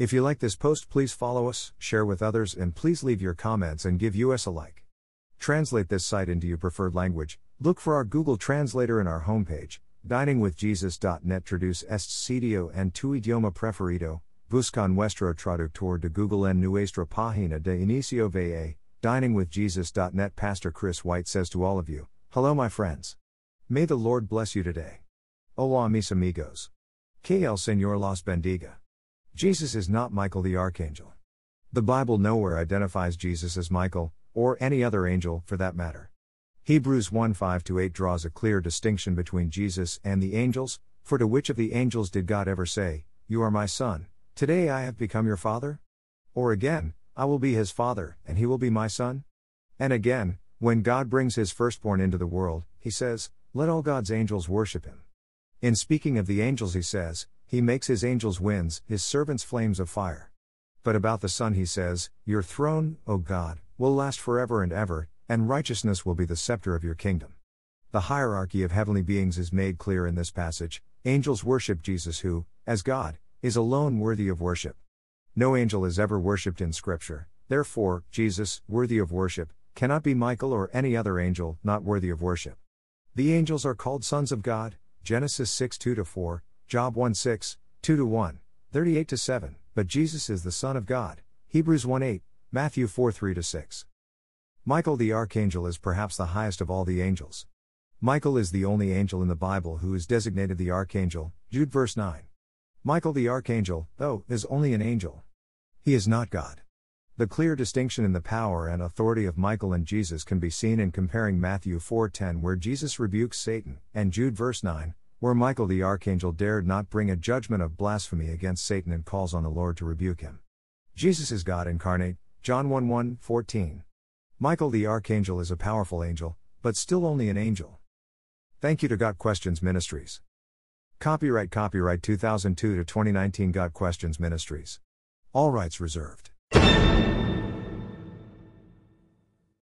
If you like this post, please follow us, share with others, and please leave your comments and give us a like. Translate this site into your preferred language. Look for our Google Translator in our homepage, diningwithjesus.net traduce est sitio en tu idioma preferido, busca nuestro traductor de Google en nuestra página de inicio va, diningwithjesus.net Pastor Chris White says to all of you, Hello my friends. May the Lord bless you today. Hola mis amigos. Que el Señor los bendiga. Jesus is not Michael the Archangel. The Bible nowhere identifies Jesus as Michael, or any other angel for that matter. Hebrews 1 5 8 draws a clear distinction between Jesus and the angels, for to which of the angels did God ever say, You are my son, today I have become your father? Or again, I will be his father, and he will be my son? And again, when God brings his firstborn into the world, he says, Let all God's angels worship him. In speaking of the angels, he says, He makes his angels winds, his servants flames of fire. But about the Son, he says, Your throne, O God, will last forever and ever, and righteousness will be the scepter of your kingdom. The hierarchy of heavenly beings is made clear in this passage. Angels worship Jesus, who, as God, is alone worthy of worship. No angel is ever worshipped in Scripture, therefore, Jesus, worthy of worship, cannot be Michael or any other angel not worthy of worship. The angels are called sons of God, Genesis 6 2 4, Job 1 6, 2 1, 38 7, but Jesus is the Son of God, Hebrews 1 8, Matthew 4 3 6. Michael the archangel is perhaps the highest of all the angels. Michael is the only angel in the Bible who is designated the archangel, Jude verse 9. Michael the archangel, though, is only an angel. He is not God. The clear distinction in the power and authority of Michael and Jesus can be seen in comparing Matthew 4:10 where Jesus rebukes Satan and Jude verse 9 where Michael the archangel dared not bring a judgment of blasphemy against Satan and calls on the Lord to rebuke him. Jesus is God incarnate, John 1 1 14. Michael the Archangel is a powerful angel, but still only an angel. Thank you to Got Questions Ministries. Copyright Copyright 2002 to 2019 Got Questions Ministries. All rights reserved.